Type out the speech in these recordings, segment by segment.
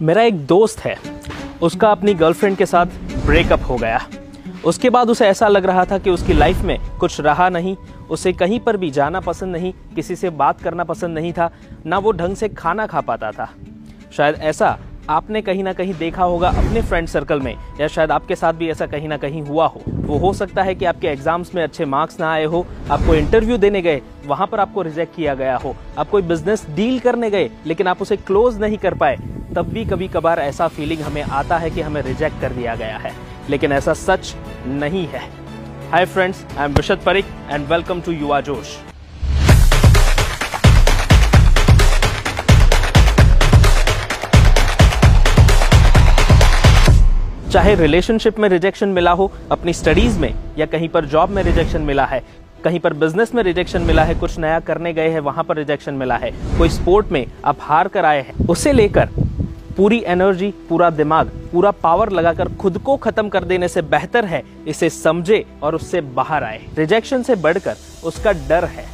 मेरा एक दोस्त है। उसका अपनी गर्लफ्रेंड के साथ ब्रेकअप हो गया। उसके बाद उसे ऐसा लग रहा था कि उसकी लाइफ में कुछ रहा नहीं, उसे कहीं पर भी जाना पसंद नहीं, किसी से बात करना पसंद नहीं था, ना वो ढंग से खाना खा पाता था। शायद ऐसा आपने कहीं ना कहीं देखा होगा अपने फ्रेंड सर्कल में, या शायद आपके साथ भी ऐसा कहीं ना कहीं हुआ हो। वो हो सकता है कि आपके एग्ज़ाम्स में अच्छे मार्क्स ना आए हो, आपको इंटरव्यू देने गए, वहाँ पर आपको रिजेक्ट किया गया हो, आप कोई बिज़नेस डील करने गए, लेकिन आप उसे क्लोज नहीं कर पाए। तब भी कभी कभार ऐसा फीलिंग हमें आता है कि हमें रिजेक्ट कर दिया गया है। लेकिन ऐसा सच नहीं है। हाय फ्रेंड्स आई एम विशद परिक एंड वेलकम टू युवा जोश चाहे रिलेशनशिप में रिजेक्शन मिला हो, अपनी स्टडीज़ में, या कहीं पर जॉब में रिजेक्शन मिला है, कहीं पर बिज़नेस में रिजेक्शन मिला है, कुछ नया करने गए हैं, वहाँ पर रिजेक्शन मिला है। कोई स्पोर्ट में आप हार कर आए हैं, उसे लेकर पूरी एनर्जी, पूरा दिमाग, पूरा पावर लगाकर खुद को खत्म कर देने से बेहतर है, इसे समझे और उससे बाहर आए। रिजेक्शन से बढ़कर उसका डर है,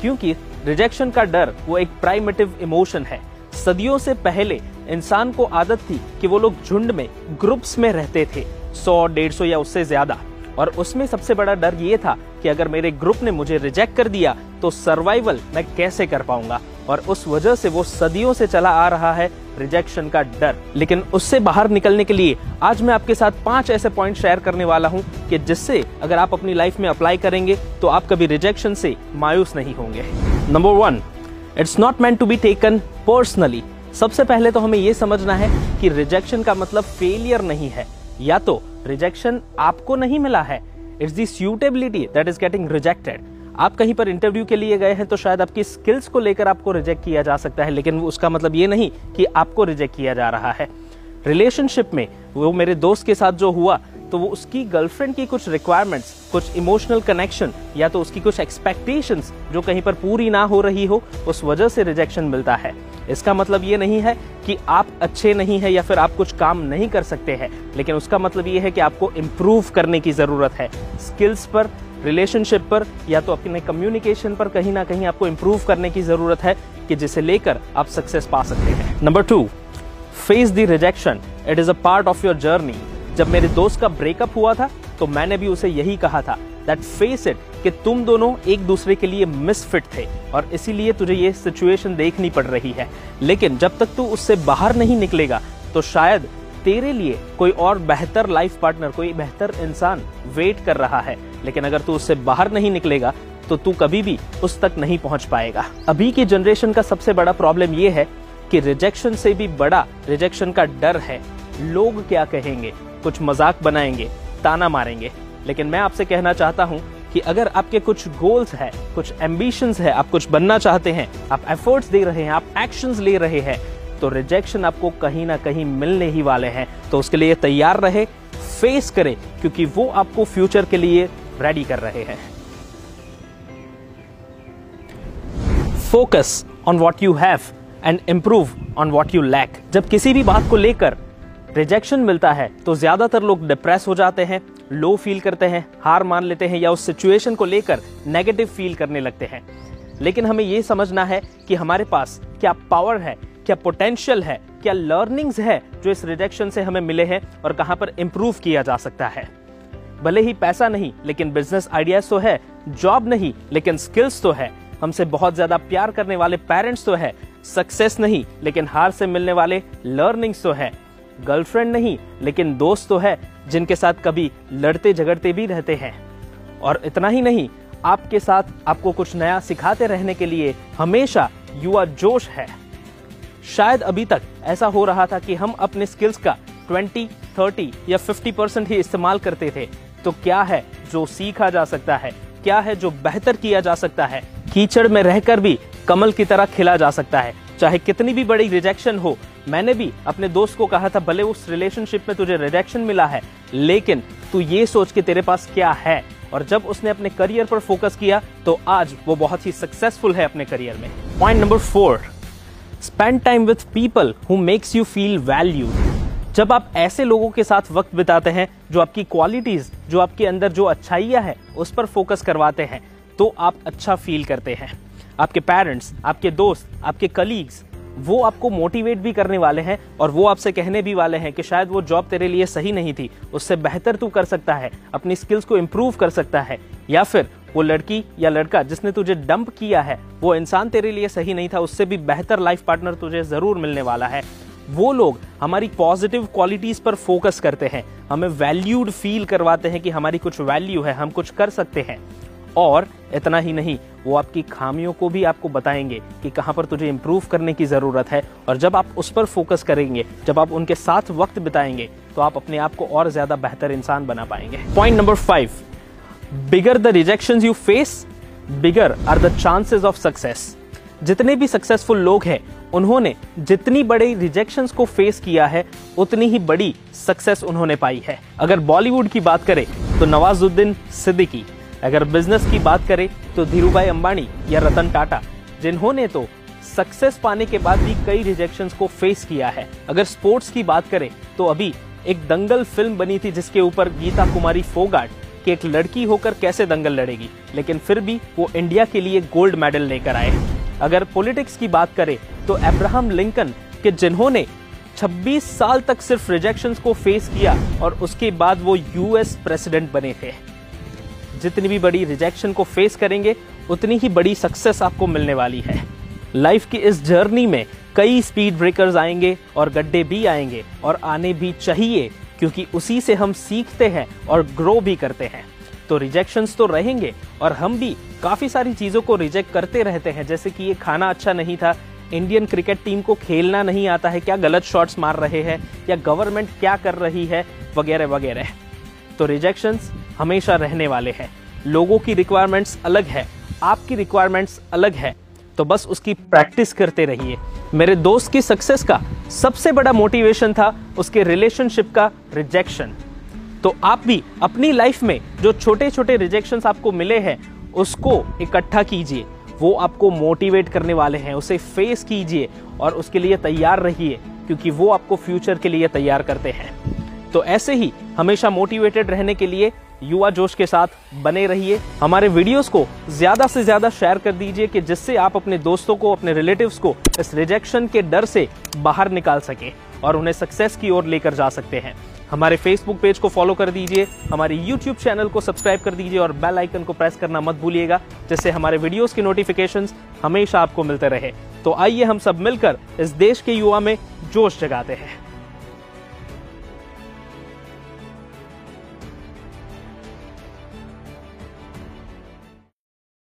क्योंकि रिजेक्शन का डर वो एक प्राइमेटिव इमोशन है। सदियों से पहले इंसान को आदत थी कि वो लोग झुंड में ग्रुप्स में रहते थे, सौ, डेढ़ सौ या उससे ज़्यादा। और उसमें सबसे बड़ा डर ये था कि अगर मेरे ग्रुप ने मुझे रिजेक्ट कर दिया तो सर्वाइवल मैं कैसे कर पाऊँगा? और उस वजह से वो सदियों से चला आ रहा है रिजेक्शन का डर। लेकिन उससे बाहर निकलने के लिए आज मैं आपके साथ पाँच ऐसे पॉइंट शेयर करने वाला हूँ कि जिससे अगर आप अपनी लाइफ में अप्लाई करेंगे तो आप कभी रिजेक्शन से मायूस नहीं होंगे। Number one it's not meant to be taken personally सबसे पहले तो हमें यह समझना है कि रिजेक्शन का मतलब फेलियर नहीं है। या तो रिजेक्शन आपको नहीं मिला है। It's the that is getting rejected आप कहीं पर इंटरव्यू के लिए गए हैं तो शायद आपकी स्किल्स को लेकर आपको रिजेक्ट किया जा सकता है, लेकिन उसका मतलब ये नहीं कि आपको रिजेक्ट किया जा रहा है। रिलेशनशिप में वो मेरे दोस्त के साथ जो हुआ तो वो उसकी गर्लफ्रेंड की कुछ रिक्वायरमेंट्स कुछ इमोशनल कनेक्शन या तो उसकी कुछ एक्सपेक्टेशंस जो कहीं पर पूरी ना हो रही हो, उस वजह से रिजेक्शन मिलता है। इसका मतलब ये नहीं है कि आप अच्छे नहीं है या फिर आप कुछ काम नहीं कर सकते हैं, लेकिन उसका मतलब ये है कि आपको इम्प्रूव करने की ज़रूरत है। स्किल्स पर रिलेशनशिप पर या तो अपने कम्युनिकेशन पर कहीं ना कहीं आपको इम्प्रूव करने की ज़रूरत है कि जिसे लेकर आप सक्सेस पा सकते हैं। Number two face the rejection it is a part of your journey जब मेरे दोस्त का ब्रेकअप हुआ था तो मैंने भी उसे यही कहा था दैट फेस इट कि तुम दोनों एक दूसरे के लिए मिसफिट थे और इसीलिए तुझे ये सिचुएशन देखनी पड़ रही है। लेकिन जब तक तू उससे बाहर नहीं निकलेगा तो शायद तेरे लिए कोई और बेहतर लाइफ पार्टनर कोई बेहतर इंसान वेट कर रहा है। लेकिन अगर तू उससे बाहर नहीं निकलेगा तो तू कभी भी उस तक नहीं पहुँच पाएगा। अभी की जनरेशन का सबसे बड़ा प्रॉब्लम यह है कि रिजेक्शन से भी बड़ा रिजेक्शन का डर है। लोग क्या कहेंगे? कुछ मज़ाक बनाएँगे, ताना मारेंगे। लेकिन मैं आपसे कहना चाहता हूँ कि अगर आपके कुछ गोल्स है, कुछ एम्बिशंस है, आप कुछ बनना चाहते हैं, आप एफर्ट्स दे रहे हैं, आप एक्शंस ले रहे हैं तो रिजेक्शन आपको कहीं ना कहीं मिलने ही वाले हैं। तो उसके लिए तैयार रहे फेस करें, क्योंकि वो आपको फ्यूचर के लिए रेडी कर रहे हैं। Focus on what you have and improve on what you lack जब किसी भी बात को लेकर रिजेक्शन मिलता है तो ज़्यादातर लोग डिप्रेस हो जाते हैं लो फील करते हैं, हार मान लेते हैं या उस सिचुएशन को लेकर नेगेटिव फील करने लगते हैं। लेकिन हमें यह समझना है कि हमारे पास क्या पावर है, क्या पोटेंशियल है, क्या लर्निंग्स है जो इस रिजेक्शन से हमें मिले हैं और कहाँ पर इंप्रूव किया जा सकता है। भले ही पैसा नहीं लेकिन बिज़नेस आइडियाज़ तो है जॉब नहीं लेकिन स्किल्स तो है। हमसे बहुत ज़्यादा प्यार करने वाले पेरेंट्स तो है सक्सेस नहीं लेकिन हार से मिलने वाले लर्निंग्स तो है। गर्लफ्रेंड नहीं लेकिन दोस्त तो है जिनके साथ कभी लड़ते झगड़ते भी रहते हैं। और इतना ही नहीं आपके साथ आपको कुछ नया सिखाते रहने के लिए हमेशा युवा जोश है। शायद अभी तक ऐसा हो रहा था कि हम अपने स्किल्स का 20, 30 या 50 परसेंट ही इस्तेमाल करते थे तो क्या है जो सीखा जा सकता है? क्या है जो बेहतर किया जा सकता है? कीचड़ में रहकर भी कमल की तरह खिला जा सकता है। चाहे कितनी भी बड़ी रिजेक्शन हो, मैंने भी अपने दोस्त को कहा था, भले उस रिलेशनशिप में तुझे रिजेक्शन मिला है, लेकिन तू ये सोच के तेरे पास क्या है? और जब उसने अपने करियर पर फोकस किया तो आज वो बहुत ही सक्सेसफुल है अपने करियर में। Point number four spend time with people who makes you feel value जब आप ऐसे लोगों के साथ वक्त बिताते हैं, जो आपकी क्वालिटीज जो आपके अंदर जो अच्छाइयाँ है, उस पर फोकस करवाते हैं तो आप अच्छा फील करते हैं। आपके पेरेंट्स आपके दोस्त, आपके कलीग्स वो आपको मोटिवेट भी करने वाले हैं और वो आपसे कहने भी वाले हैं कि शायद वो जॉब तेरे लिए सही नहीं थी। उससे बेहतर तू कर सकता है, अपनी स्किल्स को इम्प्रूव कर सकता है। या फिर वो लड़की या लड़का जिसने तुझे डंप किया है, वो इंसान तेरे लिए सही नहीं था, उससे भी बेहतर लाइफ पार्टनर तुझे ज़रूर मिलने वाला है। वो लोग हमारी पॉजिटिव क्वालिटीज पर फोकस करते हैं। हमें वैल्यूड फील करवाते हैं कि हमारी कुछ वैल्यू है, हम कुछ कर सकते हैं। और इतना ही नहीं, वो आपकी खामियों को भी आपको बताएँगे कि कहाँ पर तुझे इंप्रूव करने की ज़रूरत है। और जब आप उस पर फोकस करेंगे, जब आप उनके साथ वक्त बिताएँगे तो आप अपने आप को और ज़्यादा बेहतर इंसान बना पाएँगे। Point number five bigger the rejection you face bigger are the chances of success जितने भी सक्सेसफुल लोग हैं, उन्होंने जितनी बड़ी रिजेक्शन को फेस किया है, उतनी ही बड़ी सक्सेस उन्होंने पाई है। अगर बॉलीवुड की बात करें तो नवाजुद्दीन सिद्दीकी, अगर बिज़नेस की बात करें तो धीरूभाई अंबानी या रतन टाटा, जिन्होंने तो सक्सेस पाने के बाद भी कई रिजेक्शन को फेस किया है। अगर स्पोर्ट्स की बात करें तो अभी एक दंगल फ़िल्म बनी थी जिसके ऊपर गीता कुमारी फोगाट कि एक लड़की होकर कैसे दंगल लड़ेगी, लेकिन फिर भी वो इंडिया के लिए गोल्ड मेडल लेकर आए अगर पॉलिटिक्स की बात करें तो अब्राहम लिंकन के जिन्होंने 26 साल तक सिर्फ़ रिजेक्शंस को फेस किया और उसके बाद वो यूएस प्रेसिडेंट बने थे। जितनी भी बड़ी रिजेक्शन को फेस करेंगे, उतनी ही बड़ी सक्सेस आपको मिलने वाली है। लाइफ की इस जर्नी में कई स्पीड ब्रेकर्स आएँगे और गड्ढे भी आएँगे और आने भी चाहिए, क्योंकि उसी से हम सीखते हैं और ग्रो भी करते हैं। तो रिजेक्शंस तो रहेंगे और हम भी काफ़ी सारी चीज़ों को रिजेक्ट करते रहते हैं। जैसे कि ये खाना अच्छा नहीं था इंडियन क्रिकेट टीम को खेलना नहीं आता है, क्या गलत शॉट्स मार रहे हैं, या गवर्नमेंट क्या कर रही है, वगैरह वगैरह। तो रिजेक्शंस हमेशा रहने वाले हैं। लोगों की रिक्वायरमेंट्स अलग है, आपकी रिक्वायरमेंट्स अलग है। तो बस उसकी प्रैक्टिस करते रहिए। मेरे दोस्त की सक्सेस का सबसे बड़ा मोटिवेशन था, उसके रिलेशनशिप का रिजेक्शन तो आप भी अपनी लाइफ में जो छोटे छोटे रिजेक्शन आपको मिले हैं, उसको इकट्ठा कीजिए। वो आपको मोटिवेट करने वाले हैं, उसे फेस कीजिए और उसके लिए तैयार रहिए, क्योंकि वो आपको फ्यूचर के लिए तैयार करते हैं। तो ऐसे ही हमेशा मोटिवेटेड रहने के लिए युवा जोश के साथ बने रहिए। हमारे वीडियोस को ज़्यादा से ज़्यादा शेयर कर दीजिए कि जिससे आप अपने दोस्तों को, अपने रिलेटिव्स को इस रिजेक्शन के डर से बाहर निकाल सके और उन्हें सक्सेस की ओर लेकर जा सकते हैं। हमारे फेसबुक पेज को फॉलो कर दीजिए, हमारे यूट्यूब चैनल को सब्सक्राइब कर दीजिए और बेल आइकन को प्रेस करना मत भूलिएगा, जिससे हमारे वीडियोस की नोटिफिकेशंस हमेशा आपको मिलते रहे। तो आइए हम सब मिलकर इस देश के युवा में जोश जगाते हैं।